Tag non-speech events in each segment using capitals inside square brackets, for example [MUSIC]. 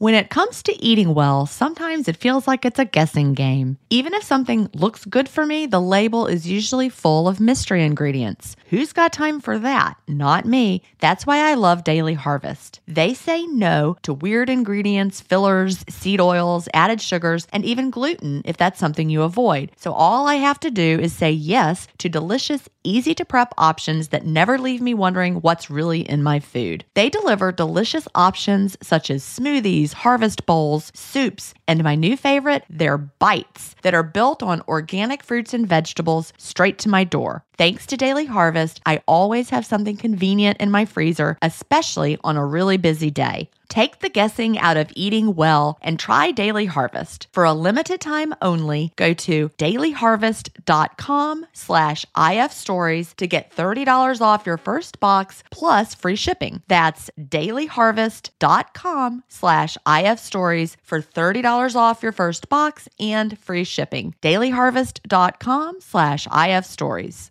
When it comes to eating well, sometimes it feels like it's a guessing game. Even if something looks good for me, the label is usually full of mystery ingredients. Who's got time for that? Not me. That's why I love Daily Harvest. They say no to weird ingredients, fillers, seed oils, added sugars, and even gluten if that's something you avoid. So all I have to do is say yes to delicious, easy to prep options that never leave me wondering what's really in my food. They deliver delicious options such as smoothies harvest bowls, soups, and my new favorite, their bites that are built on organic fruits and vegetables straight to my door. Thanks to Daily Harvest, I always have something convenient in my freezer, especially on a really busy day. Take the guessing out of eating well and try Daily Harvest. For a limited time only, go to dailyharvest.com slash ifstories to get $30 off your first box plus free shipping. That's dailyharvest.com slash ifstories for $30 off your first box and free shipping. dailyharvest.com slash ifstories.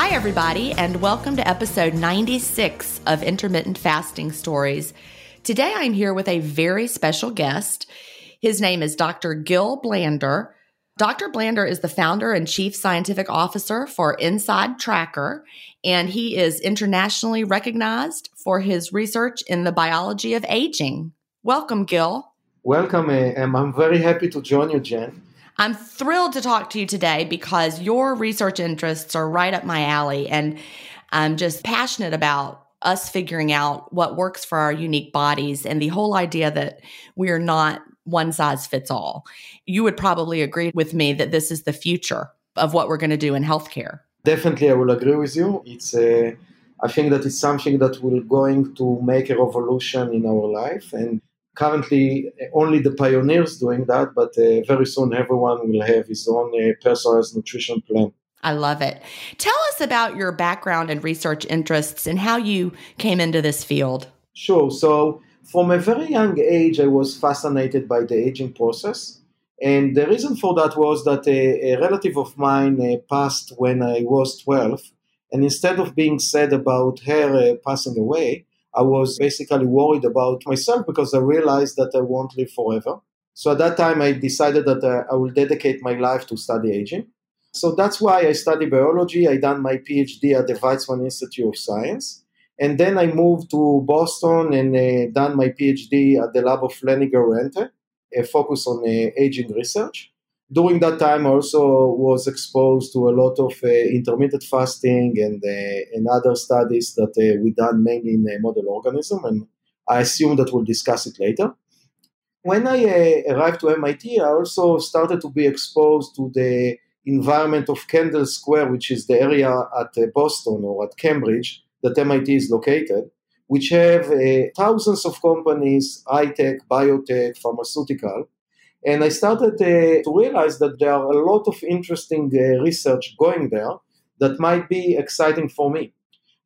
Hi, everybody, and welcome to episode 96 of Intermittent Fasting Stories. Today I'm here with a very special guest. His name is Dr. Gil Blander. Dr. Blander is the founder and chief scientific officer for Inside Tracker, and he is internationally recognized for his research in the biology of aging. Welcome, Gil. Welcome, eh, and I'm very happy to join you, Gin. I'm thrilled to talk to you today because your research interests are right up my alley. And I'm just passionate about us figuring out what works for our unique bodies and the whole idea that we're not one size fits all. You would probably agree with me that this is the future of what we're going to do in healthcare. Definitely, I will agree with you. It's a, I think that it's something that will going to make a revolution in our life, and currently only the pioneers doing that, but uh, very soon everyone will have his own uh, personalized nutrition plan. I love it. Tell us about your background and research interests and how you came into this field. Sure. So, from a very young age, I was fascinated by the aging process. And the reason for that was that a, a relative of mine uh, passed when I was 12. And instead of being sad about her uh, passing away, I was basically worried about myself because I realized that I won't live forever. So at that time, I decided that uh, I will dedicate my life to study aging. So that's why I study biology. I done my PhD at the Weizmann Institute of Science. And then I moved to Boston and uh, done my PhD at the lab of Lenny Guarente, a focus on uh, aging research during that time, also was exposed to a lot of uh, intermittent fasting and uh, and other studies that uh, we done mainly in a model organism. And I assume that we'll discuss it later. When I uh, arrived to MIT, I also started to be exposed to the environment of Kendall Square, which is the area at uh, Boston or at Cambridge that MIT is located, which have uh, thousands of companies, high tech, biotech, pharmaceutical. And I started uh, to realize that there are a lot of interesting uh, research going there that might be exciting for me.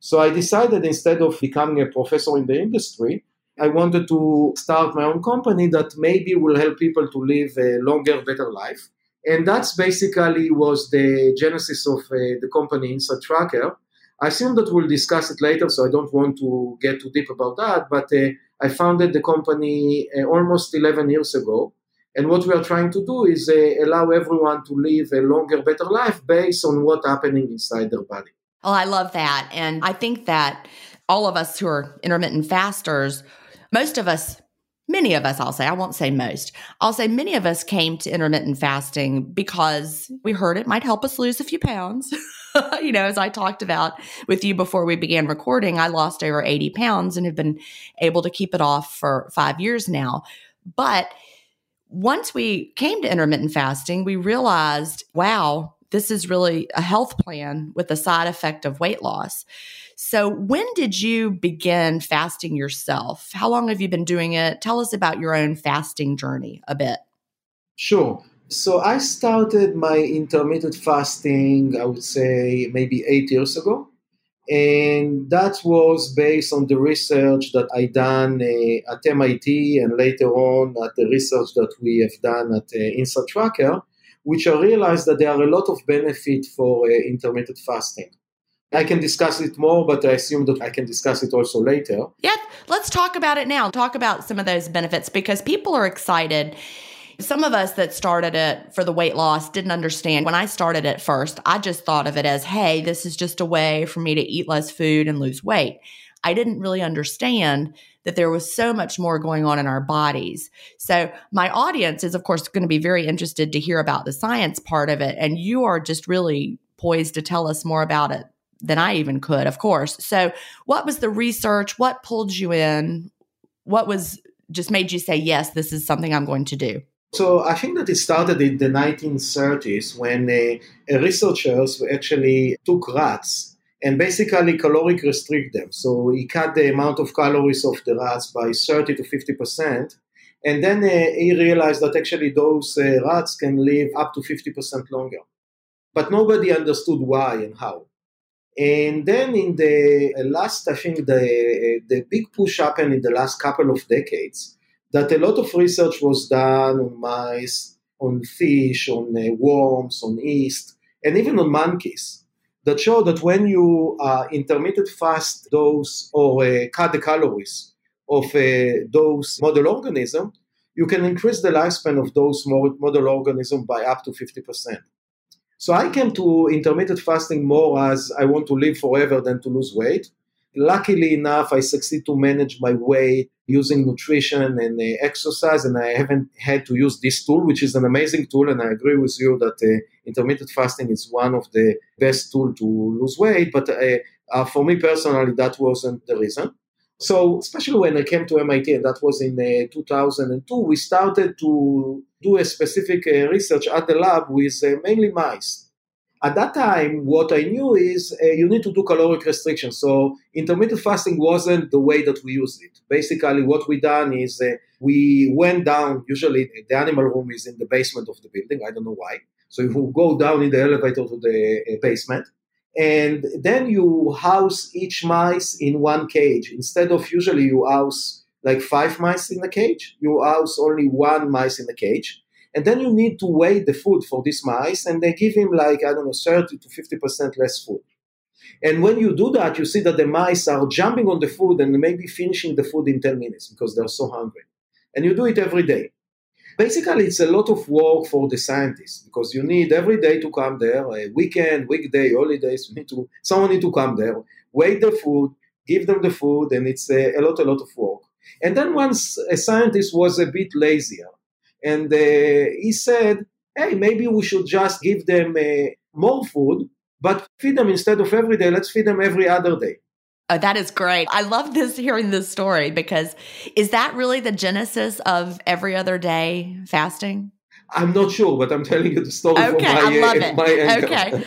So I decided instead of becoming a professor in the industry, I wanted to start my own company that maybe will help people to live a longer, better life. And that's basically was the genesis of uh, the company Inside Tracker. I assume that we'll discuss it later, so I don't want to get too deep about that. But uh, I founded the company uh, almost 11 years ago. And what we are trying to do is uh, allow everyone to live a longer, better life based on what's happening inside their body. Oh, I love that. And I think that all of us who are intermittent fasters, most of us, many of us, I'll say, I won't say most, I'll say many of us came to intermittent fasting because we heard it might help us lose a few pounds. [LAUGHS] you know, as I talked about with you before we began recording, I lost over 80 pounds and have been able to keep it off for five years now. But once we came to intermittent fasting, we realized, wow, this is really a health plan with the side effect of weight loss. So, when did you begin fasting yourself? How long have you been doing it? Tell us about your own fasting journey a bit. Sure. So, I started my intermittent fasting, I would say maybe eight years ago. And that was based on the research that I done uh, at MIT and later on at the research that we have done at uh, Tracker, which I realized that there are a lot of benefit for uh, intermittent fasting. I can discuss it more, but I assume that I can discuss it also later. Yeah, let's talk about it now. Talk about some of those benefits because people are excited some of us that started it for the weight loss didn't understand. When I started it first, I just thought of it as, hey, this is just a way for me to eat less food and lose weight. I didn't really understand that there was so much more going on in our bodies. So, my audience is, of course, going to be very interested to hear about the science part of it. And you are just really poised to tell us more about it than I even could, of course. So, what was the research? What pulled you in? What was just made you say, yes, this is something I'm going to do? So I think that it started in the 1930s when uh, researchers actually took rats and basically caloric restrict them. So he cut the amount of calories of the rats by 30 to 50 percent. And then uh, he realized that actually those uh, rats can live up to 50% longer. But nobody understood why and how. And then in the last, I think the, the big push happened in the last couple of decades that a lot of research was done on mice, on fish, on uh, worms, on yeast, and even on monkeys that show that when you uh, intermittent fast those or uh, cut the calories of uh, those model organisms, you can increase the lifespan of those model organisms by up to 50%. So I came to intermittent fasting more as I want to live forever than to lose weight. Luckily enough, I succeed to manage my weight using nutrition and uh, exercise, and I haven't had to use this tool, which is an amazing tool. And I agree with you that uh, intermittent fasting is one of the best tool to lose weight. But uh, uh for me personally, that wasn't the reason. So, especially when I came to MIT, and that was in uh, 2002, we started to do a specific uh, research at the lab with mainly mice. At that time, what I knew is uh, you need to do caloric restriction. So intermittent fasting wasn't the way that we used it. Basically, what we done is uh, we went down. Usually, the animal room is in the basement of the building. I don't know why. So you go down in the elevator to the uh, basement, and then you house each mice in one cage instead of usually you house like five mice in a cage. You house only one mice in a cage and then you need to weigh the food for these mice, and they give him like, I don't know, 30 to 50% less food. And when you do that, you see that the mice are jumping on the food and maybe finishing the food in 10 minutes because they're so hungry. And you do it every day. Basically, it's a lot of work for the scientists because you need every day to come there, a weekend, weekday, holidays. You need to, someone need to come there, weigh the food, give them the food, and it's a, a lot, a lot of work. And then once a scientist was a bit lazier, and uh, he said, hey, maybe we should just give them uh, more food, but feed them instead of every day, let's feed them every other day. Oh, that is great. I love this hearing this story because is that really the genesis of every other day fasting? I'm not sure, but I'm telling you the story okay, my, I love uh, it.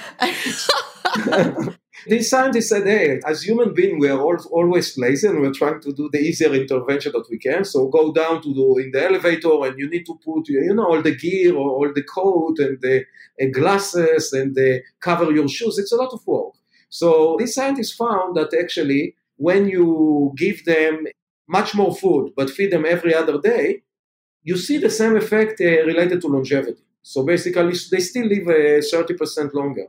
Okay. [LAUGHS] [LAUGHS] These scientists said, hey, as human beings, we are all, always lazy and we're trying to do the easier intervention that we can. So go down to the, in the elevator and you need to put, you know, all the gear or all the coat and the uh, glasses and the cover your shoes. It's a lot of work. So these scientists found that actually when you give them much more food but feed them every other day, you see the same effect uh, related to longevity. So basically, they still live uh, 30% longer.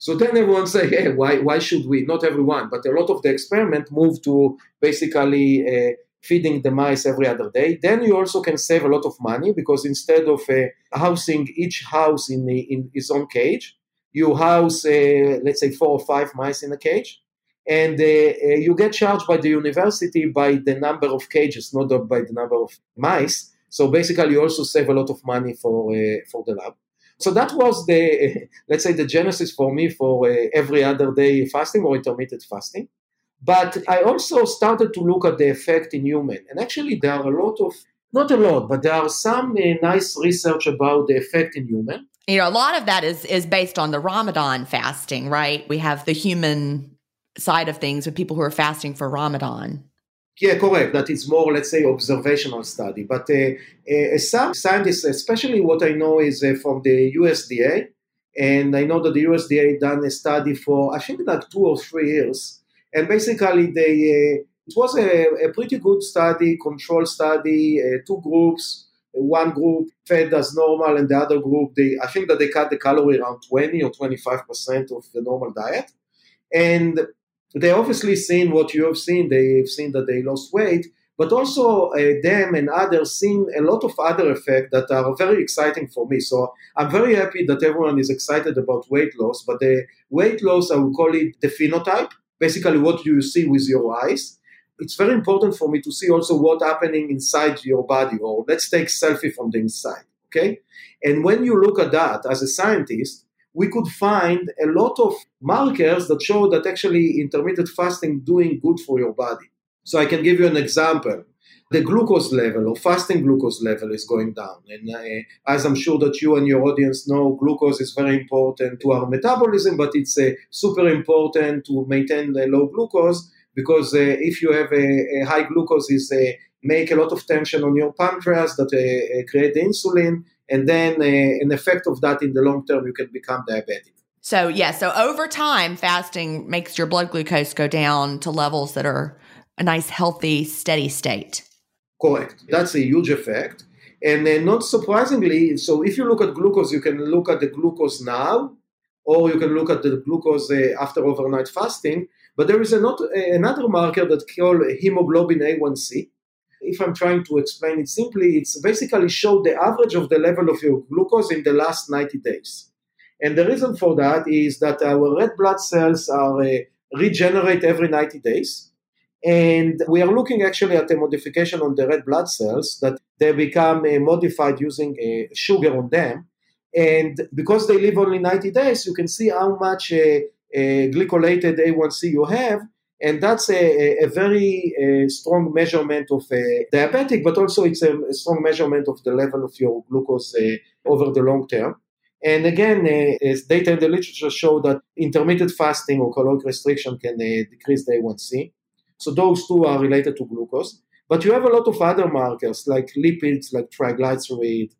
So then everyone say, hey, why, why should we? Not everyone, but a lot of the experiment moved to basically uh, feeding the mice every other day. Then you also can save a lot of money because instead of uh, housing each house in, the, in its own cage, you house, uh, let's say, four or five mice in a cage. And uh, uh, you get charged by the university by the number of cages, not by the number of mice. So basically, you also save a lot of money for, uh, for the lab. So that was the, [LAUGHS] let's say, the genesis for me for uh, every other day fasting or intermittent fasting. But I also started to look at the effect in human. And actually, there are a lot of, not a lot, but there are some uh, nice research about the effect in human. You know, a lot of that is is based on the Ramadan fasting, right? We have the human side of things with people who are fasting for Ramadan. Yeah, correct. That is more, let's say, observational study. But uh, uh, some scientists, especially what I know is uh, from the USDA, and I know that the USDA done a study for I think like two or three years, and basically they it was a, a, pretty good study, control study, uh, two groups. One group fed as normal, and the other group they I think that they cut the calorie around twenty or twenty five percent of the normal diet, and they obviously seen what you have seen. They've seen that they lost weight, but also uh, them and others seen a lot of other effects that are very exciting for me. So I'm very happy that everyone is excited about weight loss. But the weight loss, I would call it the phenotype. Basically, what you see with your eyes. It's very important for me to see also what's happening inside your body. Or let's take selfie from the inside. Okay, and when you look at that as a scientist, we could find a lot of markers that show that actually intermittent fasting doing good for your body. So I can give you an example. The glucose level or fasting glucose level is going down. And uh, as I'm sure that you and your audience know, glucose is very important to our metabolism, but it's uh, super important to maintain the low glucose because uh, if you have a, a high glucose, is uh, make a lot of tension on your pancreas that uh, uh, create the insulin and then uh, an effect of that in the long term, you can become diabetic. So, yeah, so over time, fasting makes your blood glucose go down to levels that are a nice, healthy, steady state. Correct. That's a huge effect. And uh, not surprisingly, so if you look at glucose, you can look at the glucose now, or you can look at the glucose uh, after overnight fasting. But there is a not, uh, another marker that called hemoglobin A1C, if I'm trying to explain it simply, it's basically show the average of the level of your glucose in the last 90 days. And the reason for that is that our red blood cells are uh, regenerate every 90 days. And we are looking actually at a modification on the red blood cells that they become uh, modified using uh, sugar on them. And because they live only 90 days, you can see how much uh, uh, glycolated A1C you have and that's a, a very uh, strong measurement of uh, diabetic, but also it's a, a, strong measurement of the level of your glucose uh, over the long term. And again, uh, data in the literature show that intermittent fasting or caloric restriction can uh, decrease the A1C. So those two are related to glucose. But you have a lot of other markers like lipids, like triglyceride,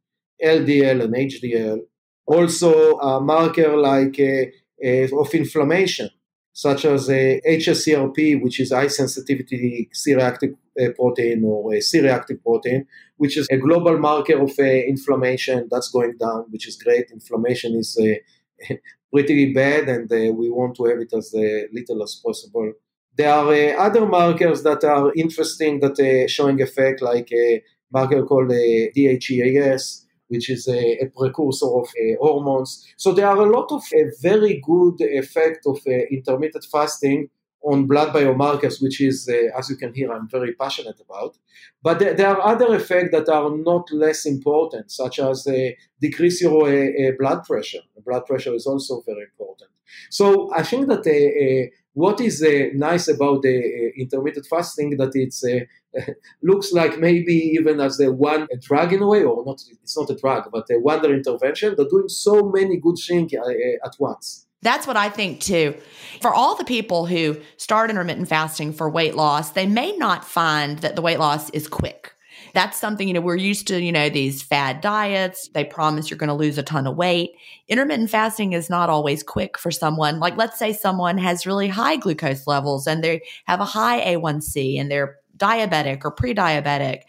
LDL and HDL. Also a marker like uh, of inflammation such as a HSCRP, which is high sensitivity C-reactive uh, protein or a C-reactive protein, which is a global marker of uh, inflammation that's going down, which is great. Inflammation is uh, [LAUGHS] pretty bad, and uh, we want to have it as uh, little as possible. There are uh, other markers that are interesting that are showing effect, like a marker called DHEAS, which is a, a precursor of uh, hormones. So there are a lot of uh, very good effect of uh, intermittent fasting on blood biomarkers, which is, uh, as you can hear, I'm very passionate about. But there, there are other effects that are not less important, such as uh, decrease your uh, blood pressure. Blood pressure is also very important. So I think that uh, uh, what is uh, nice about the uh, intermittent fasting that it's uh, [LAUGHS] looks like maybe even as a one a drug in a way, or not. It's not a drug, but a wonder intervention. They're doing so many good things uh, at once. That's what I think too. For all the people who start intermittent fasting for weight loss, they may not find that the weight loss is quick. That's something, you know, we're used to, you know, these fad diets. They promise you're going to lose a ton of weight. Intermittent fasting is not always quick for someone. Like, let's say someone has really high glucose levels and they have a high A1C and they're diabetic or pre diabetic.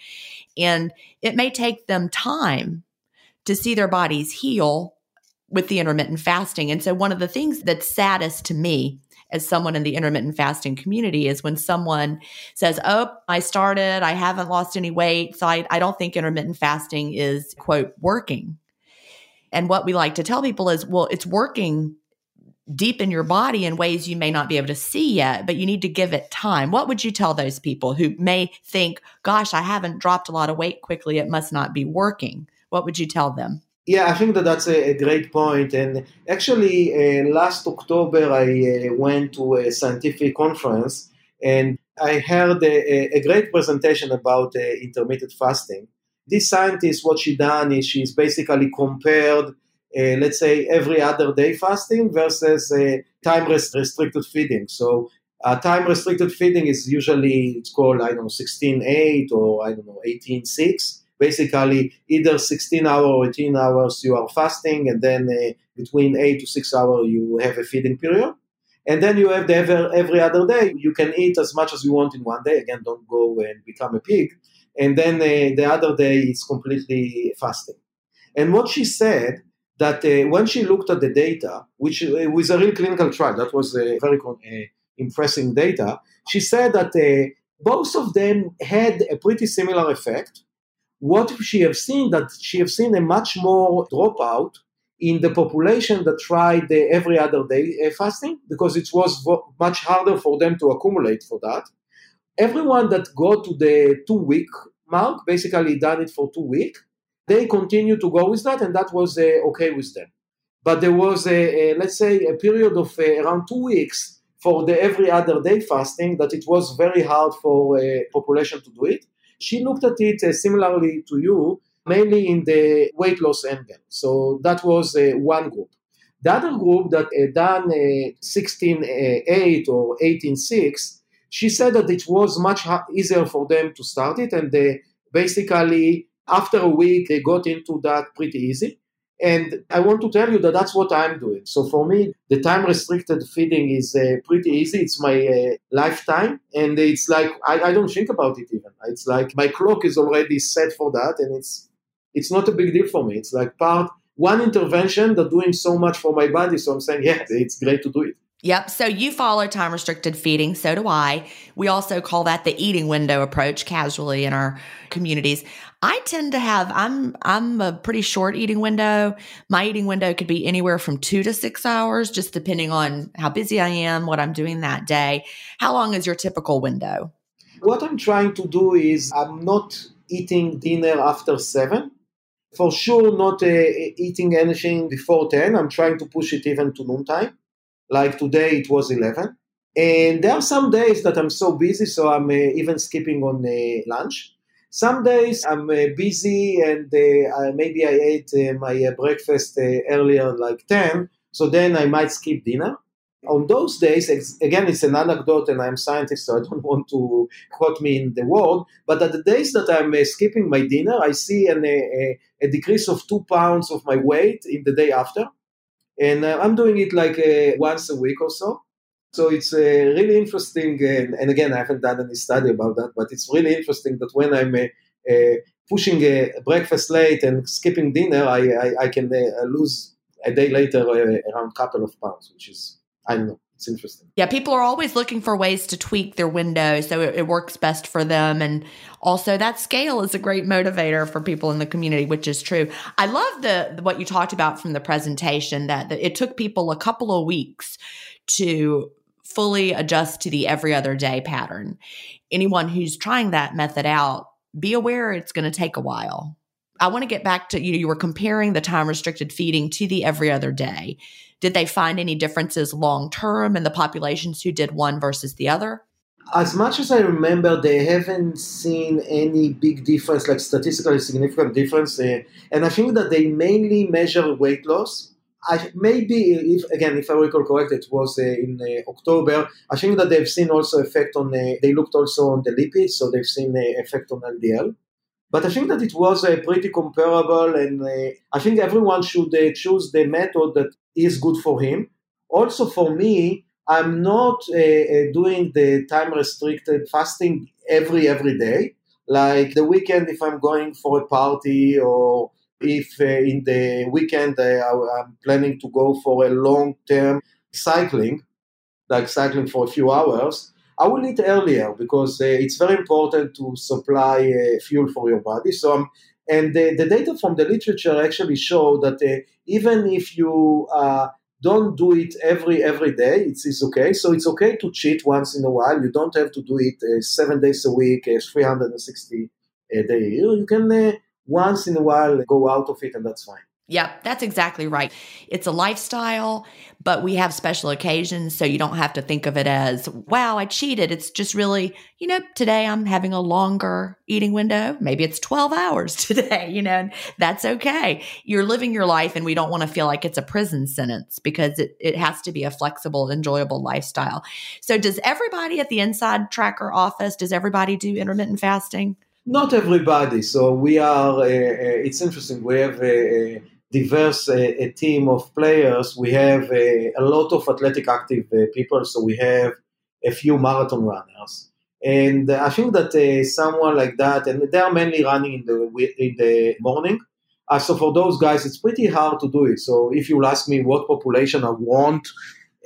And it may take them time to see their bodies heal with the intermittent fasting. And so, one of the things that's saddest to me as someone in the intermittent fasting community is when someone says, Oh, I started, I haven't lost any weight. So I, I don't think intermittent fasting is, quote, working. And what we like to tell people is, well, it's working deep in your body in ways you may not be able to see yet, but you need to give it time. What would you tell those people who may think, gosh, I haven't dropped a lot of weight quickly, it must not be working? What would you tell them? Yeah, I think that that's a, a great point. And actually, uh, last October, I uh, went to a scientific conference and I heard a, a great presentation about uh, intermittent fasting. This scientist, what she done is she's basically compared, uh, let's say, every other day fasting versus uh, time restricted feeding. So uh, time restricted feeding is usually it's called I don't know 16-8 or I don't know 18-6 basically either 16 hours or 18 hours you are fasting and then uh, between 8 to 6 hours you have a feeding period. And then you have the every, every other day. You can eat as much as you want in one day. Again don't go and become a pig. And then uh, the other day it's completely fasting. And what she said that uh, when she looked at the data which uh, was a real clinical trial that was a very uh, impressive data she said that uh, both of them had a pretty similar effect what she have seen that she have seen a much more dropout in the population that tried the every other day uh, fasting because it was vo- much harder for them to accumulate for that. Everyone that got to the two week mark basically done it for two week. They continued to go with that, and that was uh, okay with them. But there was a, a let's say a period of uh, around two weeks for the every other day fasting that it was very hard for a population to do it. She looked at it uh, similarly to you, mainly in the weight loss angle. So that was uh, one group. The other group that uh, done 16.8 uh, or 18.6, she said that it was much easier for them to start it, and they basically after a week they got into that pretty easy. And I want to tell you that that's what I'm doing. So for me, the time restricted feeding is uh, pretty easy. It's my uh, lifetime. And it's like, I, I, don't think about it even. It's like my clock is already set for that. And it's, it's not a big deal for me. It's like part, one intervention that doing so much for my body. So I'm saying, yeah, it's great to do it. Yep. So you follow time restricted feeding. So do I. We also call that the eating window approach casually in our communities. I tend to have, I'm, I'm a pretty short eating window. My eating window could be anywhere from two to six hours, just depending on how busy I am, what I'm doing that day. How long is your typical window? What I'm trying to do is I'm not eating dinner after seven. For sure, not uh, eating anything before 10. I'm trying to push it even to noontime like today it was 11. And there are some days that I'm so busy, so I'm uh, even skipping on uh, lunch. Some days I'm uh, busy and uh, maybe I ate uh, my uh, breakfast earlier, like 10, so then I might skip dinner. On those days, again, it's an anecdote and I'm scientist, so I don't [LAUGHS] want to quote me in the world. but at the days that I'm skipping my dinner, I see an, a, a decrease of two pounds of my weight in the day after. And uh, I'm doing it like uh, once a week or so. So it's uh, really interesting. And, and, again, I haven't done any study about that, but it's really interesting that when I'm pushing a breakfast late and skipping dinner, I, I, I can lose a day later around a couple of pounds, which is, I don't know it's interesting. Yeah, people are always looking for ways to tweak their window so it, it, works best for them. And also, that scale is a great motivator for people in the community, which is true. I love the what you talked about from the presentation that, that it took people a couple of weeks to fully adjust to the every other day pattern. Anyone who's trying that method out, be aware it's going to take a while. I want to get back to you. You were comparing the time restricted feeding to the every other day. Did they find any differences long term in the populations who did one versus the other? As much as I remember, they haven't seen any big difference, like statistically significant difference. Uh, and I think that they mainly measure weight loss. I, maybe, if again, if I recall correctly, it was uh, in uh, October. I think that they've seen also effect on. Uh, they looked also on the lipids, so they've seen uh, effect on LDL. But I think that it was pretty comparable, and I think everyone should choose the method that is good for him. Also, for me, I'm not uh, uh, doing the time restricted fasting every every day. Like the weekend, if I'm going for a party, or if uh, in the weekend I'm planning to go for a long term cycling, like cycling for a few hours, I will eat earlier because uh, it's very important to supply uh, fuel for your body. So, um, and the, the, data from the literature actually show that uh, even if you uh, don't do it every every day, it's, it's okay. So it's okay to cheat once in a while. You don't have to do it uh, seven days a week, uh, 360 a day. You can once in a while go out of it, and that's fine. Yeah, that's exactly right. It's a lifestyle, but we have special occasions. So you don't have to think of it as, wow, I cheated. It's just really, you know, today I'm having a longer eating window. Maybe it's 12 hours [LAUGHS] today, you know, and that's okay. You're living your life and we don't want to feel like it's a prison sentence because it, it has to be a flexible, enjoyable lifestyle. So does everybody at the Inside Tracker office, does everybody do intermittent fasting? Not everybody. So we are, uh, uh, it's interesting. We have a, a diverse uh, a team of players. We have a, a lot of athletic active uh, people, so we have a few marathon runners. And I think that uh, someone like that, and they are mainly running in the in the morning. Uh, so for those guys, it's pretty hard to do it. So if you ask me what population I want,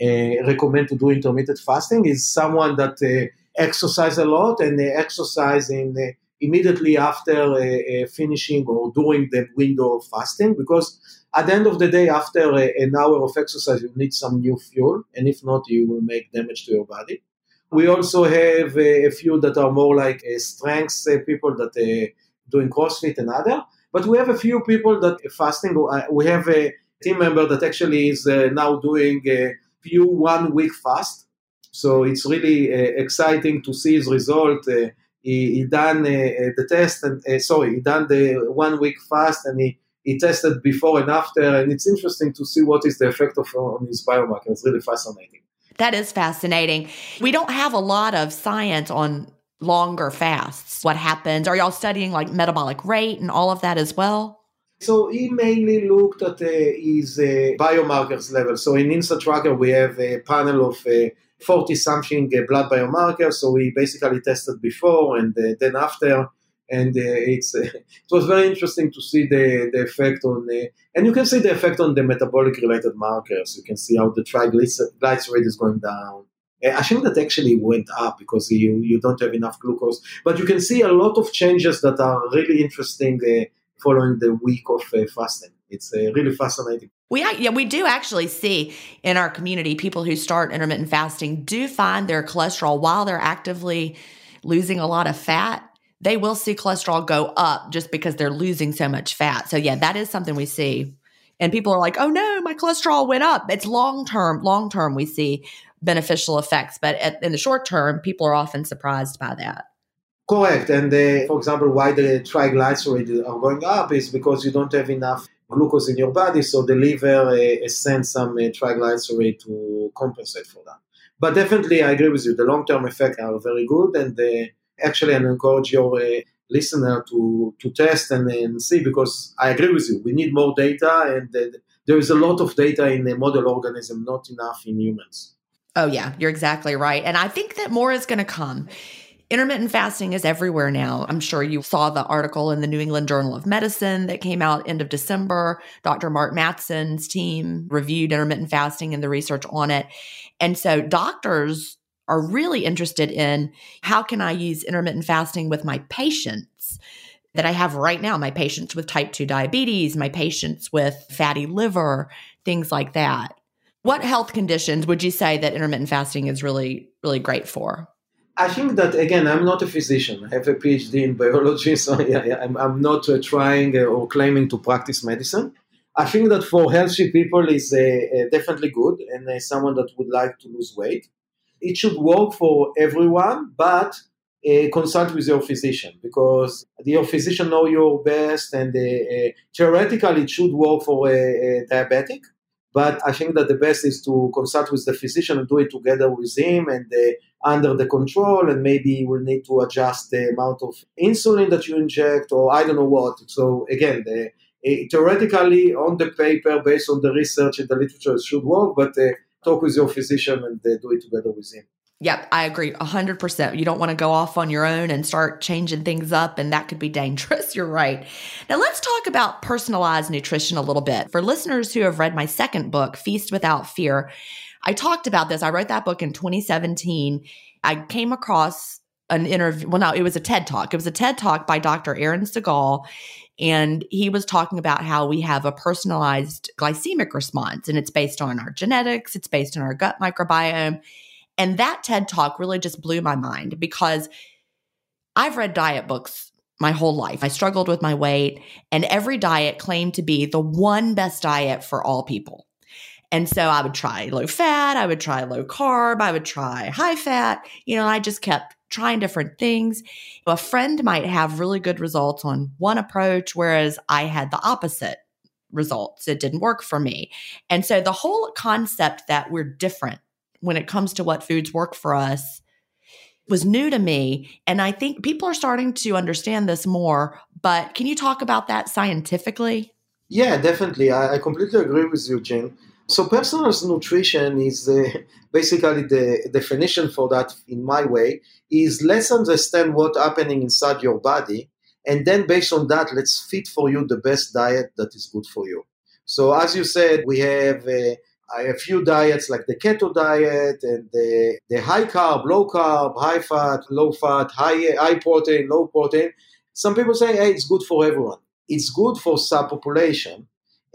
uh, recommend to do intermittent fasting, is someone that uh, exercise a lot and they exercise in immediately after uh, uh, finishing or during the window of fasting because at the end of the day after uh, an hour of exercise you need some new fuel and if not you will make damage to your body. We also have uh, a few that are more like uh, strengths uh, people that doing crossfit and other but we have a few people that are fasting we have a team member that actually is now doing a few one week fast. So it's really exciting to see his result he, he done uh, uh, the test and uh, sorry, he done the one week fast and he, he tested before and after, and it's interesting to see what is the effect of on his biomarker. It's really fascinating. That is fascinating. We don't have a lot of science on longer fasts. What happens? Are y'all studying like metabolic rate and all of that as well? So he mainly looked at uh, his uh, biomarkers level. So in Inside Tracker, we have a panel of uh, 40 something uh, blood biomarkers. So we basically tested before and uh, then after. And uh, it's [LAUGHS] it was very interesting to see the, the effect on, the. and you can see the effect on the metabolic related markers. You can see how the triglyceride is going down. I think that actually went up because you, you don't have enough glucose. But you can see a lot of changes that are really interesting uh, following the week of uh, fasting. It's uh, really fascinating. We yeah we do actually see in our community people who start intermittent fasting do find their cholesterol while they're actively losing a lot of fat. They will see cholesterol go up just because they're losing so much fat. So yeah, that is something we see. And people are like, "Oh no, my cholesterol went up." It's long term. Long term, we see beneficial effects, but at, in the short term, people are often surprised by that. Correct. And uh, for example, why the triglycerides are going up is because you don't have enough glucose in your body, so the liver uh, sends some uh, triglyceride to compensate for that. But definitely, I agree with you. The long-term effects are very good, and actually, I encourage your listener to to test and, and, see because I agree with you. We need more data, and uh, there is a lot of data in the model organism, not enough in humans. Oh yeah, you're exactly right, and I think that more is going to come Intermittent fasting is everywhere now. I'm sure you saw the article in the New England Journal of Medicine that came out end of December. Dr. Mark Mattson's team reviewed intermittent fasting and the research on it. And so doctors are really interested in how can I use intermittent fasting with my patients that I have right now, my patients with type 2 diabetes, my patients with fatty liver, things like that. What health conditions would you say that intermittent fasting is really really great for? I think that again, I'm not a physician. I have a PhD in biology, [LAUGHS] so yeah, I'm, I'm not uh, trying uh, or claiming to practice medicine. I think that for healthy people is uh, uh definitely good, and uh, someone that would like to lose weight, it should work for everyone, but uh, consult with your physician because your physician know your best, and theoretically it should work for a, diabetic but I think that the best is to consult with the physician and do it together with him and uh, under the control. And maybe you will need to adjust the amount of insulin that you inject, or I don't know what. So again, the, uh, theoretically, on the paper, based on the research in the literature, it should work. But uh, talk with your physician and uh, do it together with him. Yep, I agree 100%. You don't want to go off on your own and start changing things up, and that could be dangerous. [LAUGHS] You're right. Now, let's talk about personalized nutrition a little bit. For listeners who have read my second book, Feast Without Fear, I talked about this. I wrote that book in 2017. I came across an interview. Well, no, it was a TED talk. It was a TED talk by Dr. Eran Segal. And he was talking about how we have a personalized glycemic response, and it's based on our genetics, it's based on our gut microbiome and that TED talk really just blew my mind because I've read diet books my whole life. I struggled with my weight, and every diet claimed to be the one best diet for all people. And so I would try low fat, I would try low carb, I would try high fat. You know, I just kept trying different things. A friend might have really good results on one approach, whereas I had the opposite results. It didn't work for me. And so the whole concept that we're different when it comes to what foods work for us was new to me. And I think people are starting to understand this more. But can you talk about that scientifically? Yeah, definitely. I, I completely agree with you, Gin. So, personal nutrition is uh, basically the definition for that, in my way, is let's understand what's happening inside your body. And then, based on that, let's fit for you the best diet that is good for you. So, as you said, we have uh, a few diets like the keto diet and the, the high carb, low carb, high fat, low fat, high, high protein, low protein. Some people say, hey, it's good for everyone. It's good for subpopulation.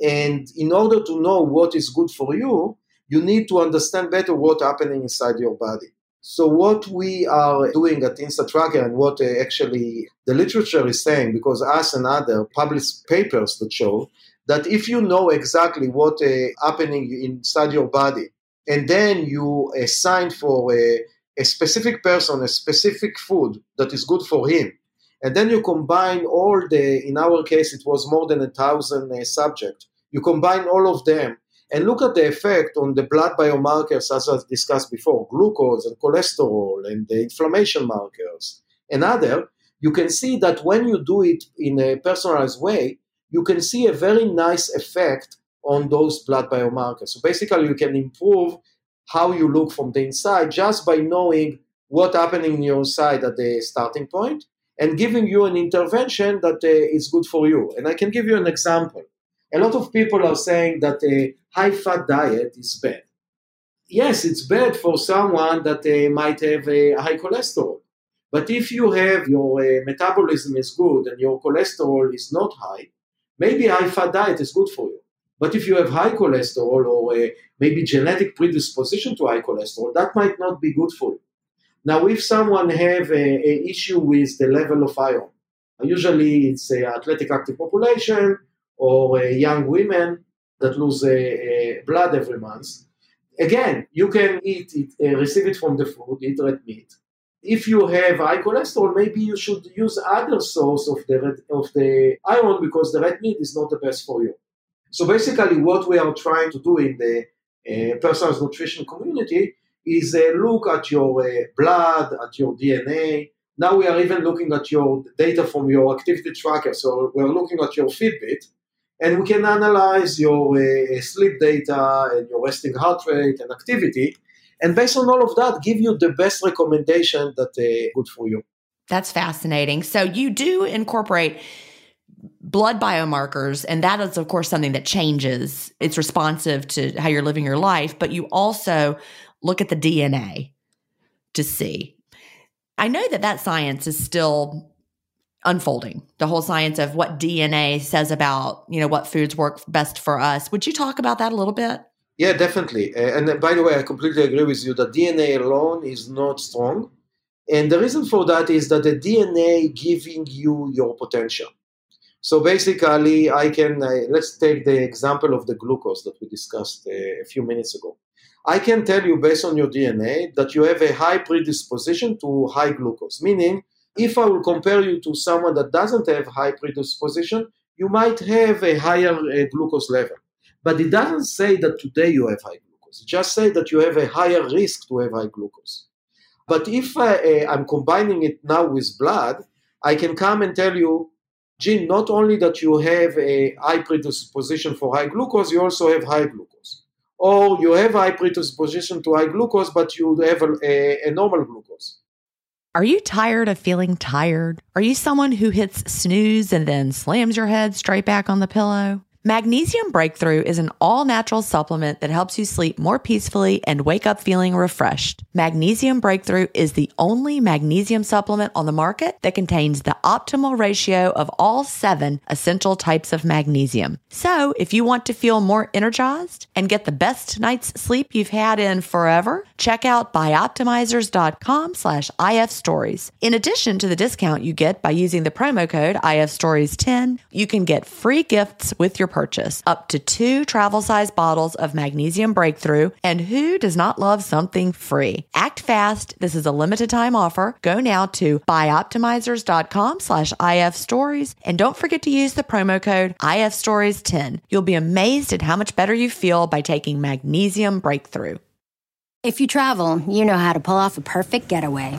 And in order to know what is good for you, you need to understand better what's happening inside your body. So what we are doing at Inside Tracker and what uh, actually the literature is saying, because us and other published papers that show that if you know exactly what is uh, happening inside your body, and then you assign for a, a specific person a specific food that is good for him, and then you combine all the, in our case, it was more than a thousand uh, subjects. You combine all of them and look at the effect on the blood biomarkers, as I discussed before, glucose and cholesterol and the inflammation markers and other. You can see that when you do it in a personalized way, you can see a very nice effect on those blood biomarkers. So basically, you can improve how you look from the inside just by knowing what's happening in your side at the starting point and giving you an intervention that uh, is good for you. And I can give you an example. A lot of people are saying that a high fat diet is bad. Yes, it's bad for someone that uh, might have a high cholesterol. But if you have your uh, metabolism is good and your cholesterol is not high, maybe high fat diet is good for you. But if you have high cholesterol or a, maybe genetic predisposition to high cholesterol, that might not be good for you. Now, if someone have a, issue with the level of iron, usually it's a athletic active population or young women that lose blood every month. Again, you can eat it, uh, receive it from the food, eat red meat, if you have high cholesterol, maybe you should use other source of the red, of the iron because the red meat is not the best for you. So basically, what we are trying to do in the uh, personal nutrition community is uh, look at your uh, blood, at your DNA. Now we are even looking at your data from your activity tracker. So we're looking at your Fitbit, and we can analyze your uh, sleep data and your resting heart rate and activity. And based on all of that give you the best recommendation that uh, good for you. That's fascinating. So you do incorporate blood biomarkers and that is of course something that changes. It's responsive to how you're living your life but you also look at the dna to see. I know that that science is still unfolding the whole science of what dna says about you know what foods work best for us would you talk about that a little bit yeah, definitely. Uh, and uh, by the way, I completely agree with you that DNA alone is not strong. And the reason for that is that the DNA giving you your potential. So basically, I can, uh, let's take the example of the glucose that we discussed uh, a few minutes ago. I can tell you based on your DNA that you have a high predisposition to high glucose, meaning if I will compare you to someone that doesn't have high predisposition, you might have a higher uh, glucose level. But it doesn't say that today you have high glucose. It just say that you have a higher risk to have high glucose. But if I, uh, I'm combining it now with blood, I can come and tell you, Gene, not only that you have a high predisposition for high glucose, you also have high glucose or you have high predisposition to high glucose, but you have a, a, a normal glucose. Are you tired of feeling tired? Are you someone who hits snooze and then slams your head straight back on the pillow? Magnesium Breakthrough is an all natural supplement that helps you sleep more peacefully and wake up feeling refreshed. Magnesium Breakthrough is the only magnesium supplement on the market that contains the optimal ratio of all seven essential types of magnesium. So, if you want to feel more energized and get the best night's sleep you've had in forever, check out bioptimizers.com slash ifstories. In addition to the discount you get by using the promo code ifstories10, you can get free gifts with your purchase up to two travel size bottles of Magnesium Breakthrough. And who does not love something free? Act fast. This is a limited time offer. Go now to bioptimizers.com slash ifstories and don't forget to use the promo code ifstories10. You'll be amazed at how much better you feel by taking Magnesium Breakthrough. If you travel, you know how to pull off a perfect getaway.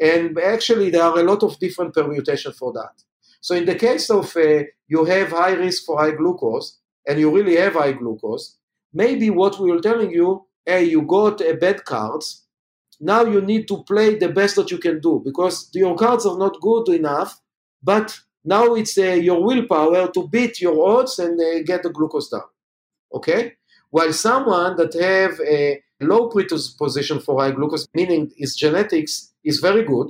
And actually, there are a lot of different permutations for that. So in the case of uh, you have high risk for high glucose, and you really have high glucose, maybe what we are telling you, hey, you got a bad cards. Now you need to play the best that you can do because your cards are not good enough. But now it's uh, your willpower to beat your odds and uh, get the glucose down. Okay. While someone that have a low predisposition for high glucose, meaning his genetics is very good,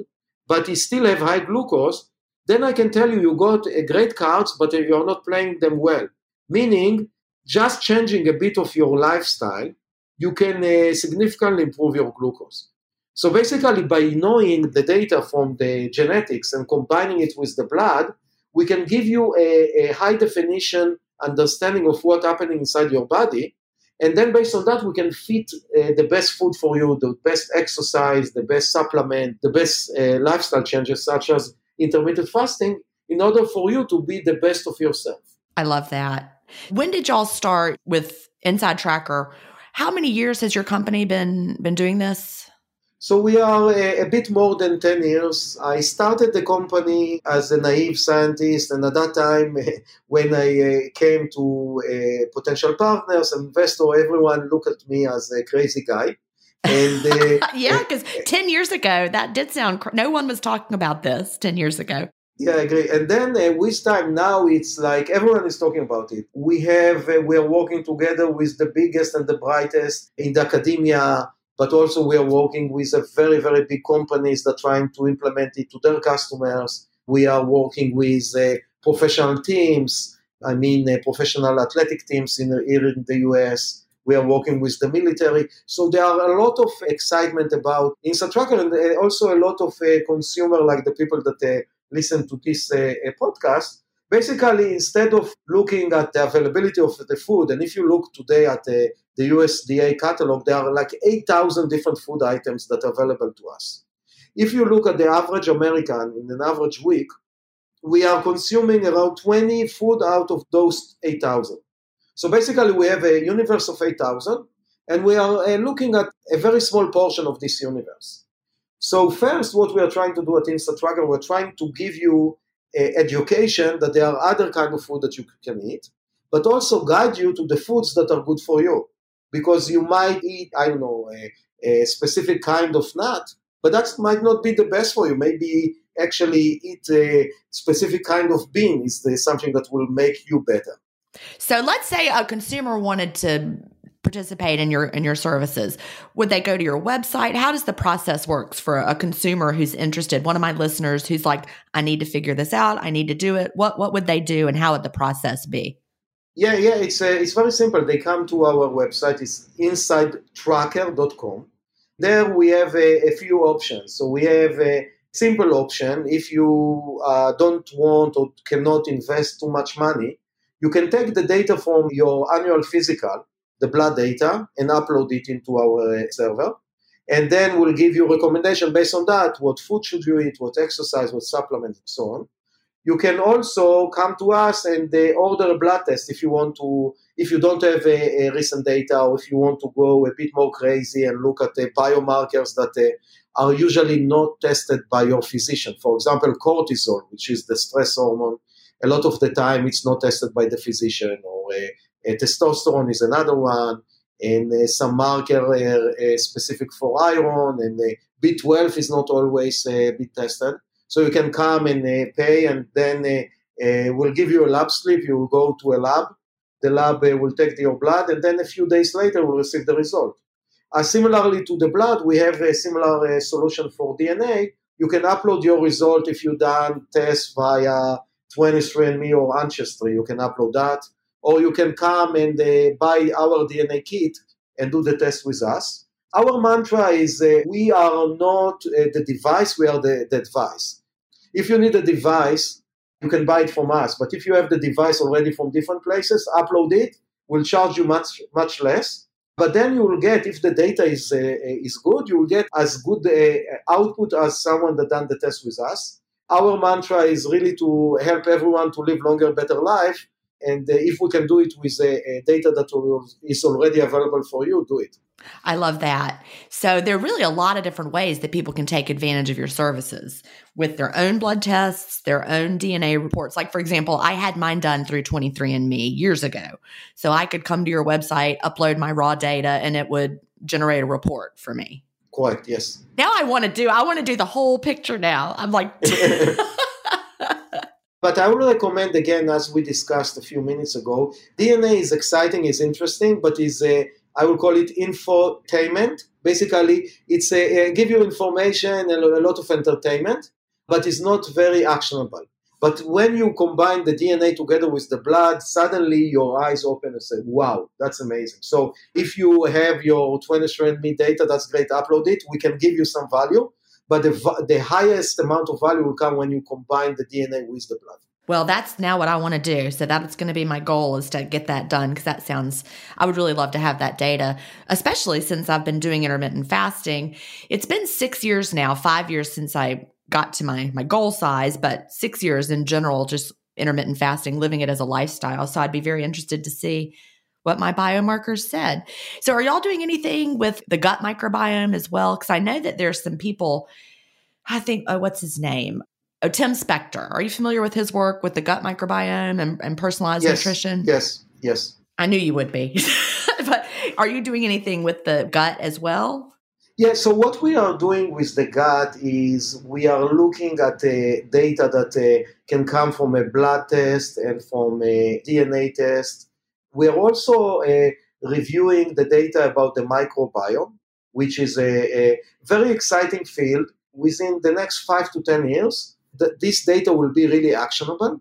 but he still have high glucose, then I can tell you you got a great cards, but you're not playing them well. Meaning, just changing a bit of your lifestyle, you can uh, significantly improve your glucose. So basically, by knowing the data from the genetics and combining it with the blood, we can give you a, a high definition understanding of what's happening inside your body and then based on that, we can fit uh, the best food for you, the best exercise, the best supplement, the best uh, lifestyle changes, such as intermittent fasting, in order for you to be the best of yourself. I love that. When did y'all start with Inside Tracker? How many years has your company been been doing this? So we are a, a, bit more than 10 years. I started the company as a naive scientist, and at that time, [LAUGHS] when I uh, came to uh, potential partners, investor, everyone looked at me as a crazy guy. And uh, [LAUGHS] yeah, because 10 years ago, that did sound, cr- no one was talking about this 10 years ago. Yeah, I agree. And then uh, with time now, it's like everyone is talking about it. We have, uh, we are working together with the biggest and the brightest in the academia but also we are working with very, very big companies that are trying to implement it to their customers. We are working with uh, professional teams, I mean, uh, professional athletic teams in, here in the US. We are working with the military. So there are a lot of excitement about Inside Tracker and uh, also a lot of uh, consumer, like the people that uh, listen to this uh, podcast, basically instead of looking at the availability of the food and if you look today at the, the usda catalog there are like 8000 different food items that are available to us. If you look at the average american in an average week we are consuming around 20 food out of those 8000 so basically we have a universe of 8000 and we are uh, looking at a very small portion of this universe. So first what we are trying to do at Inside Tracker, we're trying to give you Uh, education that there are other kind of food that you can eat, but also guide you to the foods that are good for you. Because you might eat, I don't know, a, a specific kind of nut, but that might not be the best for you. Maybe actually eat a specific kind of bean is the, something that will make you better. So let's say a consumer wanted to participate in your in your services. Would they go to your website? How does the process works for a consumer who's interested? One of my listeners who's like i need to figure this out. I need to do it. What what would they do and how would the process be? Yeah yeah it's uh, it's very simple. They come to our website. It's insidetracker.com there we have a, a few options. So we have a simple option. If you uh, don't want or cannot invest too much money you can take the data from your annual physical the blood data and upload it into our uh, server. And then we'll give you recommendation based on that, what food should you eat, what exercise, what supplement, and so on. You can also come to us and order a blood test if you want to, if you don't have a, a, recent data or if you want to go a bit more crazy and look at the biomarkers that uh, are usually not tested by your physician. For example, cortisol, which is the stress hormone, a lot of the time it's not tested by the physician or uh, testosterone is another one, and uh, some marker uh, specific for iron, and B12 is not always be tested. So you can come and pay, and then we'll give you a lab slip. You will go to a lab. The lab will take your blood, and then a few days later, we'll receive the result. Uh, similarly to the blood, we have a similar uh, solution for DNA. You can upload your result if you done tests via 23andMe or Ancestry. You can upload that or you can come and uh, buy our DNA kit and do the test with us. Our mantra is uh, we are not uh, the device, we are the, the device. If you need a device, you can buy it from us. But if you have the device already from different places, upload it. We'll charge you much much less. But then you will get, if the data is uh, is good, you will get as good uh, output as someone that done the test with us. Our mantra is really to help everyone to live longer, better life. And uh, if we can do it with a, data that is already available for you, do it. I love that. So there are really a lot of different ways that people can take advantage of your services with their own blood tests, their own DNA reports. Like for example, I had mine done through 23andme years ago. So I could come to your website, upload my raw data and it would generate a report for me. Quite, yes. Now I want to do I want to do the whole picture now. I'm like [LAUGHS] [LAUGHS] But I would recommend again, as we discussed a few minutes ago, DNA is exciting, is interesting, but is a I will call it infotainment. Basically, it's a, a give you information and a lot of entertainment, but it's not very actionable. But when you combine the DNA together with the blood, suddenly your eyes open and say, wow, that's amazing. So if you have your 23andMe data, that's great, upload it. We can give you some value but the, the highest amount of value will come when you combine the DNA with the blood. Well, that's now what I want to do. So that's going to be my goal is to get that done because that sounds, I would really love to have that data, especially since I've been doing intermittent fasting. It's been six years now, five years since I got to my, my goal size, but six years in general, just intermittent fasting, living it as a lifestyle. So I'd be very interested to see what my biomarkers said. So, are y'all doing anything with the gut microbiome as well? Because I know that there's some people, I think, oh, what's his name? Oh, Tim Spector. Are you familiar with his work with the gut microbiome and, and personalized yes, nutrition? Yes, yes. I knew you would be. [LAUGHS] but are you doing anything with the gut as well? Yeah, so what we are doing with the gut is we are looking at uh, data that uh, can come from a blood test and from a DNA test we are also uh, reviewing the data about the microbiome, which is a, a, very exciting field. Within the next five to 10 years, th- this data will be really actionable.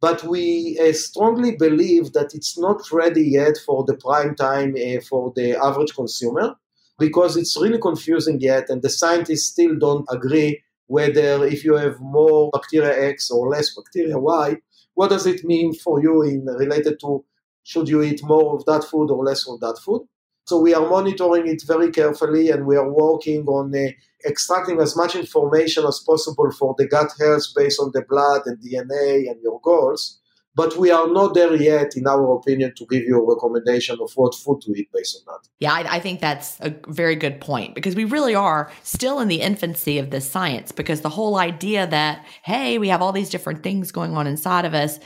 But we uh, strongly believe that it's not ready yet for the prime time uh, for the average consumer because it's really confusing yet, and the scientists still don't agree whether if you have more bacteria X or less bacteria Y, what does it mean for you in related to should you eat more of that food or less of that food? So we are monitoring it very carefully and we are working on uh, extracting as much information as possible for the gut health based on the blood and DNA and your goals. But we are not there yet, in our opinion, to give you a recommendation of what food to eat based on that. Yeah, I, I think that's a very good point because we really are still in the infancy of this science because the whole idea that, hey, we have all these different things going on inside of us,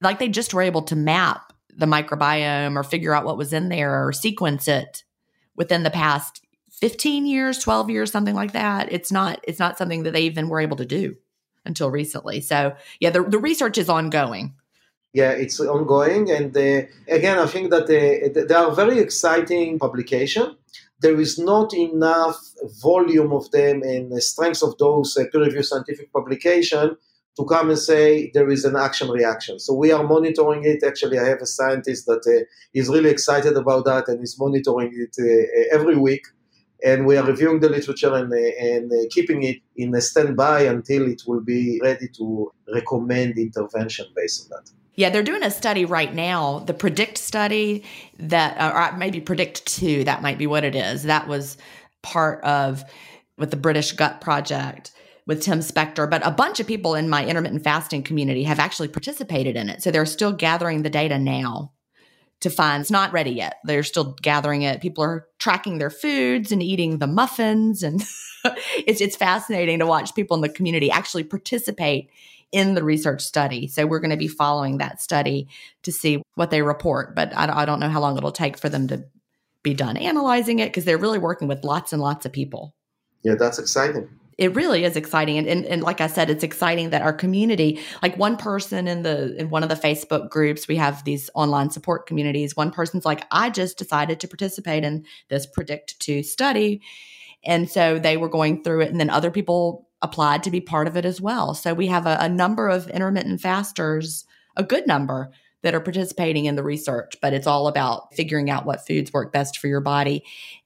like they just were able to map the microbiome or figure out what was in there or sequence it within the past 15 years, 12 years, something like that. It's not it's not something that they even were able to do until recently. So, yeah, the, the research is ongoing. Yeah, it's ongoing. And uh, again, I think that uh, they are very exciting publication. There is not enough volume of them and the strength of those uh, peer-reviewed scientific publication to come and say there is an action reaction. So we are monitoring it. Actually, I have a scientist that uh, is really excited about that and is monitoring it uh, every week. And we are reviewing the literature and, uh, and uh, keeping it in a standby until it will be ready to recommend intervention based on that. Yeah, they're doing a study right now, the PREDICT study that, or maybe PREDICT 2, that might be what it is. That was part of with the British Gut Project with Tim Spector, but a bunch of people in my intermittent fasting community have actually participated in it. So they're still gathering the data now to find it's not ready yet. They're still gathering it. People are tracking their foods and eating the muffins and [LAUGHS] it's it's fascinating to watch people in the community actually participate in the research study. So we're going to be following that study to see what they report, but I, I don't know how long it'll take for them to be done analyzing it because they're really working with lots and lots of people. Yeah, that's exciting it really is exciting. And, and, and like i said it's exciting that our community like one person in the in one of the facebook groups we have these online support communities. One person's like i just decided to participate in this PREDICT 2 study. And so they were going through it and then other people applied to be part of it as well. So we have a, a number of intermittent fasters a good number that are participating in the research, but it's all about figuring out what foods work best for your body.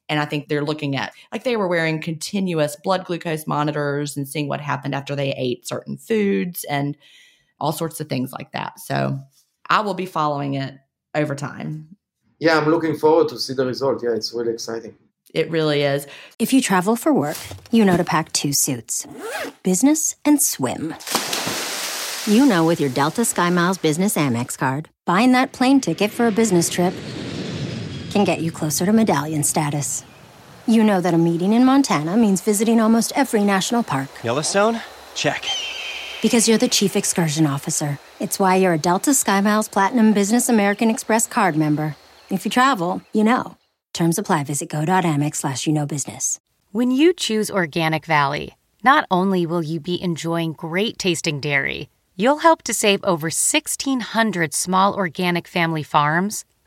And I think they're looking at, like, they were wearing continuous blood glucose monitors and seeing what happened after they ate certain foods and all sorts of things like that. So I will be following it over time. Yeah, I'm looking forward to see the result. Yeah, it's really exciting. It really is. If you travel for work, you know to pack two suits business and swim. You know, with your Delta SkyMiles Business Amex card, buying that plane ticket for a business trip can get you closer to medallion status. You know that a meeting in Montana means visiting almost every national park. Yellowstone? Check. Because you're the chief excursion officer. It's why you're a Delta SkyMiles Platinum Business American Express card member. If you travel, you know. Terms apply. Visit go.amex slash you know business. When you choose Organic Valley, not only will you be enjoying great tasting dairy, you'll help to save over 1,600 small organic family farms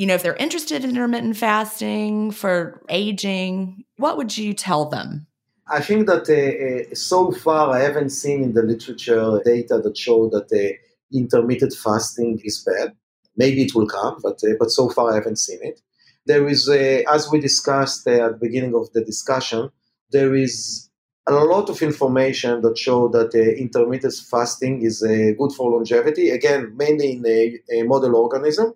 you know, if they're interested in intermittent fasting for aging, what would you tell them? I think that uh, uh, so far I haven't seen in the literature data that show that uh, intermittent fasting is bad. Maybe it will come, but uh, but so far I haven't seen it. There is, uh, as we discussed uh, at the beginning of the discussion, there is a lot of information that show that intermittent fasting is good for longevity. Again, mainly in a, a model organism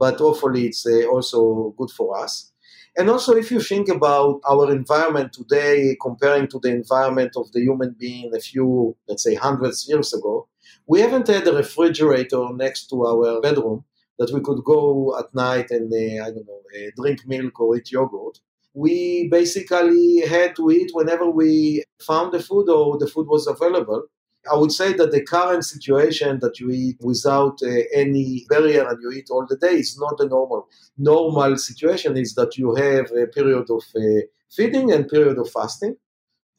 but hopefully it's uh, also good for us. And also, if you think about our environment today, comparing to the environment of the human being a few, let's say, hundreds years ago, we haven't had a refrigerator next to our bedroom that we could go at night and, uh, I don't know, uh, drink milk or eat yogurt. We basically had to eat whenever we found the food or the food was available. I would say that the current situation that you eat without uh, any barrier and you eat all the day is not the normal. Normal situation is that you have a period of uh, feeding and period of fasting.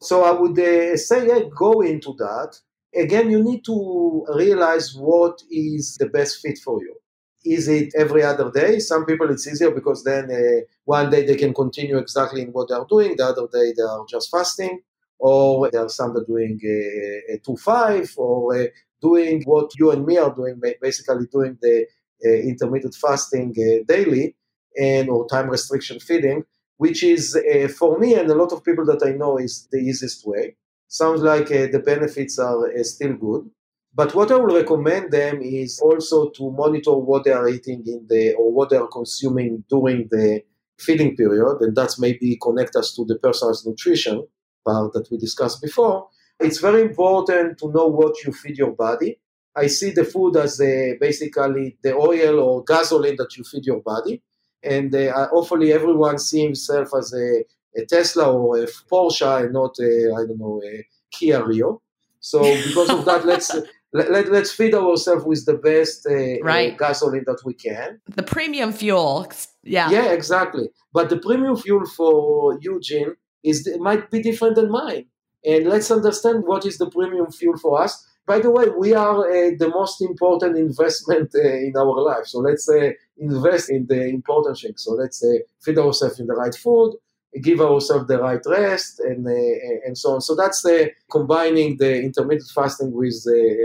So I would uh, say, yeah, go into that. Again, you need to realize what is the best fit for you. Is it every other day? Some people it's easier because then uh, one day they can continue exactly in what they are doing, the other day they are just fasting or there are some that are doing a, a 2-5 or doing what you and me are doing, basically doing the uh, intermittent fasting uh, daily and or time restriction feeding, which is uh, for me and a lot of people that I know is the easiest way. Sounds like uh, the benefits are uh, still good. But what I will recommend them is also to monitor what they are eating in the or what they are consuming during the feeding period, and that's maybe connect us to the personalized nutrition part that we discussed before. it's very important to know what you feed your body. I see the food as a, basically the oil or gasoline that you feed your body. And uh, hopefully everyone sees himself as a, a, Tesla or a Porsche and not, a, I don't know, a Kia Rio. So because of that, let's [LAUGHS] let, let, us feed ourselves with the best uh, right. uh, gasoline that we can. The premium fuel. Yeah. Yeah, exactly. But the premium fuel for Eugene is it might be different than mine. And let's understand what is the premium fuel for us. By the way, we are uh, the most important investment uh, in our life. So let's uh, invest in the important things. So let's uh, feed ourselves in the right food, give ourselves the right rest, and uh, and so on. So that's uh, combining the intermittent fasting with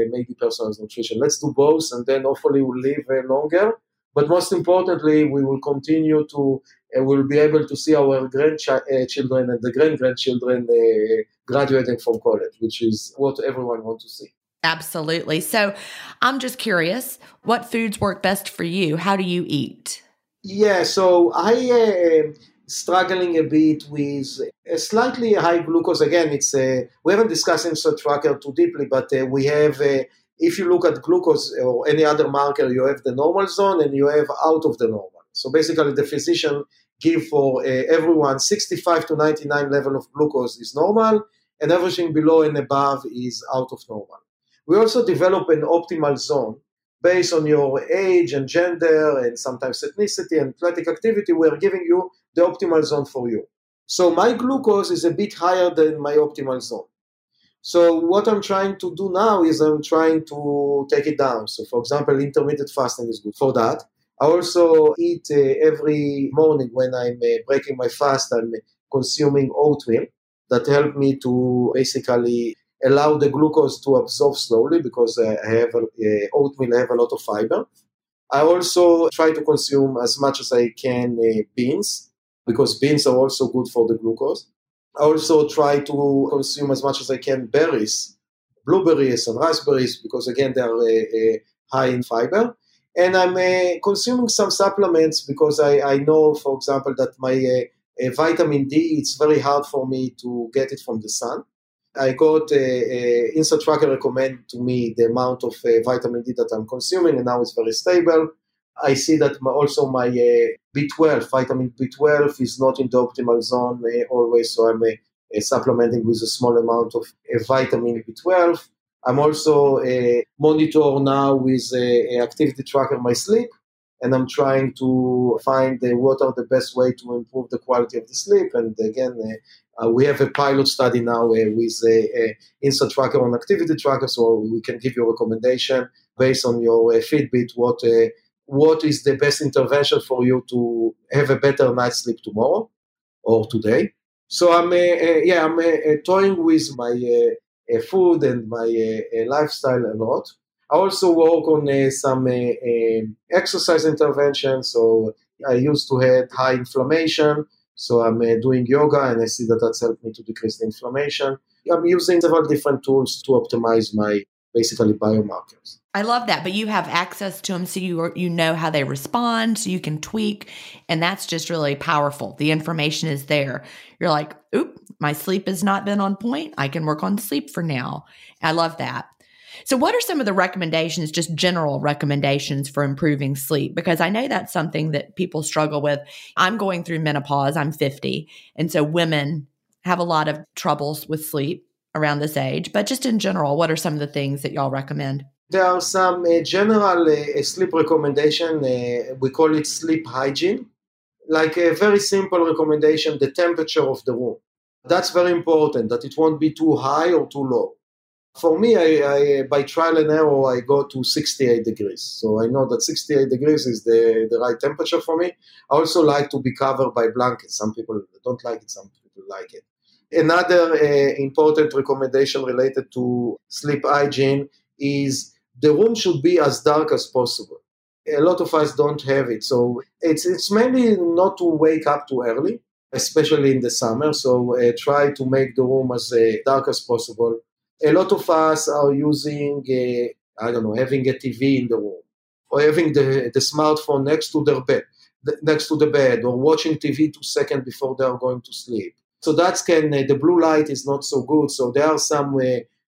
maybe personalized nutrition. Let's do both, and then hopefully we'll live longer. But most importantly, we will continue to uh, we'll be able to see our grandchildren and the grand grandchildren uh, graduating from college, which is what everyone wants to see. Absolutely. So I'm just curious, what foods work best for you? How do you eat? Yeah, so I am uh, struggling a bit with a slightly high glucose. Again, it's a, uh, we haven't discussed Inside Tracker too deeply, but uh, we have, uh, if you look at glucose or any other marker, you have the normal zone and you have out of the normal. So basically, the physician give for uh, everyone 65 to 99 level of glucose is normal, and everything below and above is out of normal. We also develop an optimal zone based on your age and gender and sometimes ethnicity and athletic activity. We are giving you the optimal zone for you. So my glucose is a bit higher than my optimal zone. So what I'm trying to do now is I'm trying to take it down. So for example, intermittent fasting is good for that. I also eat uh, every morning when I'm uh, breaking my fast. I'm consuming oatmeal that help me to basically allow the glucose to absorb slowly because uh, I have uh, oatmeal I have a lot of fiber. I also try to consume as much as I can uh, beans because beans are also good for the glucose. I also try to consume as much as I can berries, blueberries and raspberries because again they are uh, high in fiber and I'm uh, consuming some supplements because I, I know, for example, that my vitamin D, it's very hard for me to get it from the sun. I got uh, uh, Inside Tracker recommend to me the amount of uh, vitamin D that I'm consuming, and now it's very stable. I see that my, also my B12, vitamin B12, is not in the optimal zone eh, always, so I'm eh, eh, supplementing with a small amount of vitamin B12. I'm also a monitor now with a, activity tracker my sleep, and I'm trying to find what are the best way to improve the quality of the sleep. And again, uh, we have a pilot study now uh, with a, a Inside Tracker on activity tracker, so we can give you a recommendation based on your uh, Fitbit what what is the best intervention for you to have a better night's sleep tomorrow or today. So I'm yeah I'm toying with my uh, food and my uh, uh, lifestyle a lot. I also work on some um, exercise interventions. So I used to have high inflammation. So I'm doing yoga and I see that that's helped me to decrease the inflammation. I'm using several different tools to optimize my basically biomarkers. I love that, but you have access to them so you you know how they respond, so you can tweak, and that's just really powerful. The information is there. You're like, "Oop, my sleep has not been on point. I can work on sleep for now." I love that. So, what are some of the recommendations, just general recommendations for improving sleep? Because I know that's something that people struggle with. I'm going through menopause, I'm 50. And so, women have a lot of troubles with sleep around this age. But just in general, what are some of the things that y'all recommend? There are some uh, general uh, sleep recommendation. Uh, we call it sleep hygiene. Like a very simple recommendation, the temperature of the room. That's very important, that it won't be too high or too low. For me, I, I, by trial and error, I go to 68 degrees. So I know that 68 degrees is the, the right temperature for me. I also like to be covered by blankets. Some people don't like it, some people like it. Another uh, important recommendation related to sleep hygiene is the room should be as dark as possible. A lot of us don't have it, so it's it's mainly not to wake up too early, especially in the summer. So uh, try to make the room as uh, dark as possible. A lot of us are using, uh, I don't know, having a TV in the room or having the, the smartphone next to their bed, next to the bed, or watching TV two seconds before they are going to sleep. So that's can uh, the blue light is not so good. So there are some.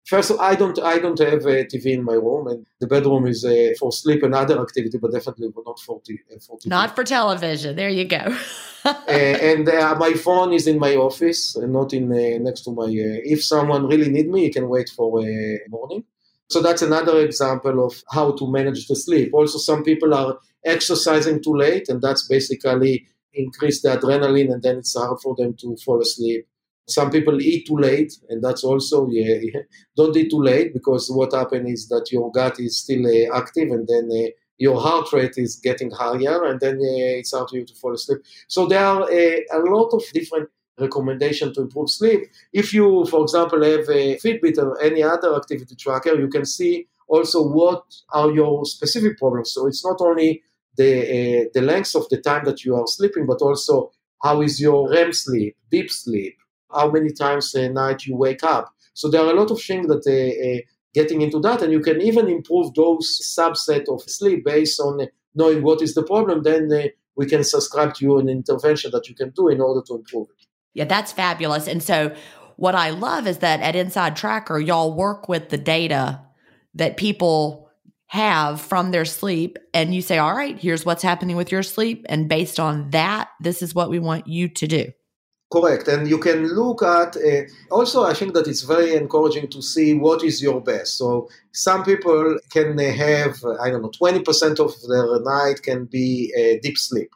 Uh, first, I don't I don't have a TV in my room, and the bedroom is uh, for sleep and other activity, but definitely not for, t- uh, for TV. Not for television. There you go. uh, and uh, my phone is in my office, and not in uh, next to my. if someone really need me, you can wait for a morning. So that's another example of how to manage the sleep. Also, some people are exercising too late, and that's basically increase the adrenaline, and then it's hard for them to fall asleep. Some people eat too late, and that's also yeah, don't eat too late because what happens is that your gut is still uh, active, and then uh, your heart rate is getting higher, and then uh, it's hard for you to fall asleep. So there are uh, a lot of different recommendation to improve sleep. If you, for example, have a Fitbit or any other activity tracker, you can see also what are your specific problems. So it's not only the uh, the length of the time that you are sleeping, but also how is your REM sleep, deep sleep, how many times a night you wake up. So there are a lot of things that uh, uh, getting into that, and you can even improve those subset of sleep based on knowing what is the problem. Then uh, we can subscribe to you an intervention that you can do in order to improve it. Yeah, that's fabulous. And so what I love is that at Inside Tracker, y'all work with the data that people have from their sleep and you say, all right, here's what's happening with your sleep. And based on that, this is what we want you to do. Correct. And you can look at, uh, also, I think that it's very encouraging to see what is your best. So some people can have, I don't know, 20% of their night can be uh, deep sleep.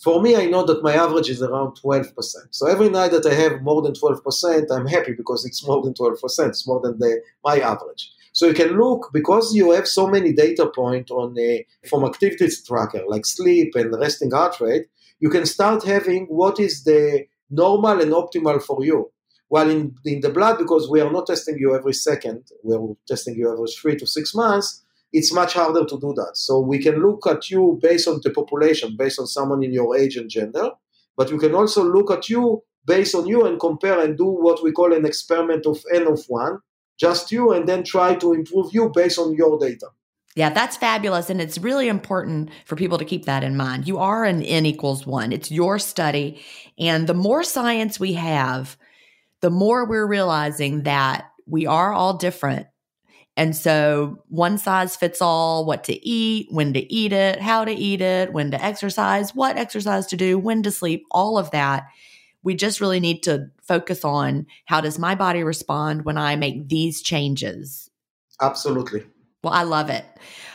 For me, I know that my average is around 12%. So every night that I have more than 12%, I'm happy because it's more than 12%. It's more than the, my average. So you can look because you have so many data points on a, from activities tracker like sleep and resting heart rate. You can start having what is the normal and optimal for you. While in, in the blood, because we are not testing you every second, we're testing you every three to six months, it's much harder to do that. So we can look at you based on the population, based on someone in your age and gender, but we can also look at you based on you and compare and do what we call an experiment of n of one, just you, and then try to improve you based on your data. Yeah, that's fabulous. And it's really important for people to keep that in mind. You are an N equals one, it's your study. And the more science we have, the more we're realizing that we are all different and so one size fits all what to eat, when to eat it, how to eat it, when to exercise, what exercise to do, when to sleep, all of that. We just really need to focus on how does my body respond when I make these changes? Absolutely. Well, I love it.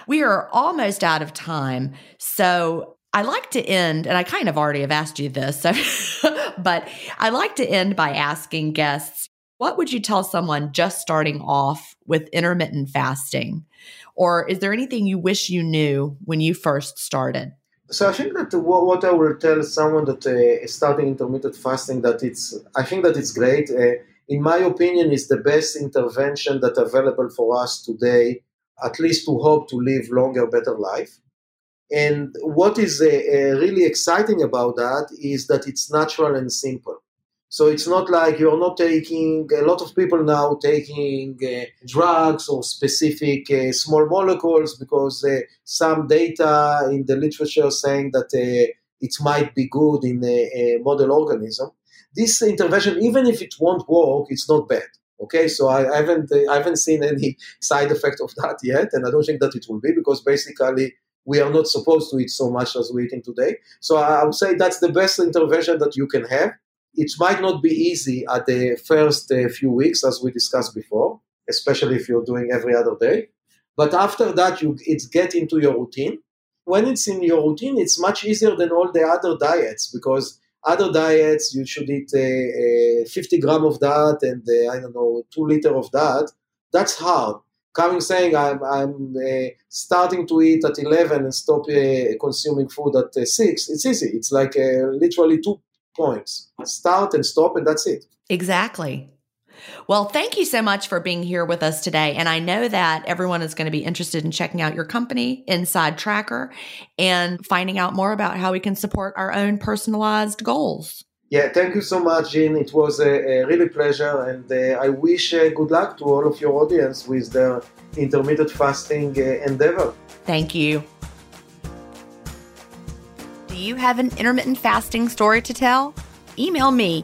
We are almost out of time. So I like to end, and I kind of already have asked you this, so, [LAUGHS] but I like to end by asking guests what would you tell someone just starting off with intermittent fasting? Or is there anything you wish you knew when you first started? So I think that what I will tell someone that uh, starting intermittent fasting that it's I think that it's great. Uh, in my opinion, is the best intervention that available for us today, at least to hope to live longer, better life. And what is uh, uh really exciting about that is that it's natural and simple. So it's not like you're not taking, a lot of people now taking uh, drugs or specific uh, small molecules because uh, some data in the literature saying that uh, it might be good in a, a, model organism. This intervention, even if it won't work, it's not bad. Okay, so I, haven't I haven't seen any side effect of that yet, and I don't think that it will be because basically we are not supposed to eat so much as we're eating today. So I would say that's the best intervention that you can have it might not be easy at the first uh, few weeks, as we discussed before, especially if you're doing every other day. But after that, you it's get into your routine. When it's in your routine, it's much easier than all the other diets because other diets you should eat uh, uh, 50 gram of that and uh, I don't know two liter of that. That's hard. Coming saying I'm I'm uh, starting to eat at 11 and stop consuming food at six. It's easy. It's like literally two points. Start and stop, and that's it. Exactly. Well, thank you so much for being here with us today. And I know that everyone is going to be interested in checking out your company, Inside Tracker, and finding out more about how we can support our own personalized goals. Yeah, thank you so much, Gin. It was a, a really pleasure, and uh, I wish uh, good luck to all of your audience with their intermittent fasting uh, endeavor. Thank you Do you have an intermittent fasting story to tell? Email me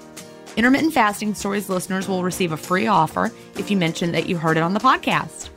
Intermittent Fasting Stories listeners will receive a free offer if you mention that you heard it on the podcast.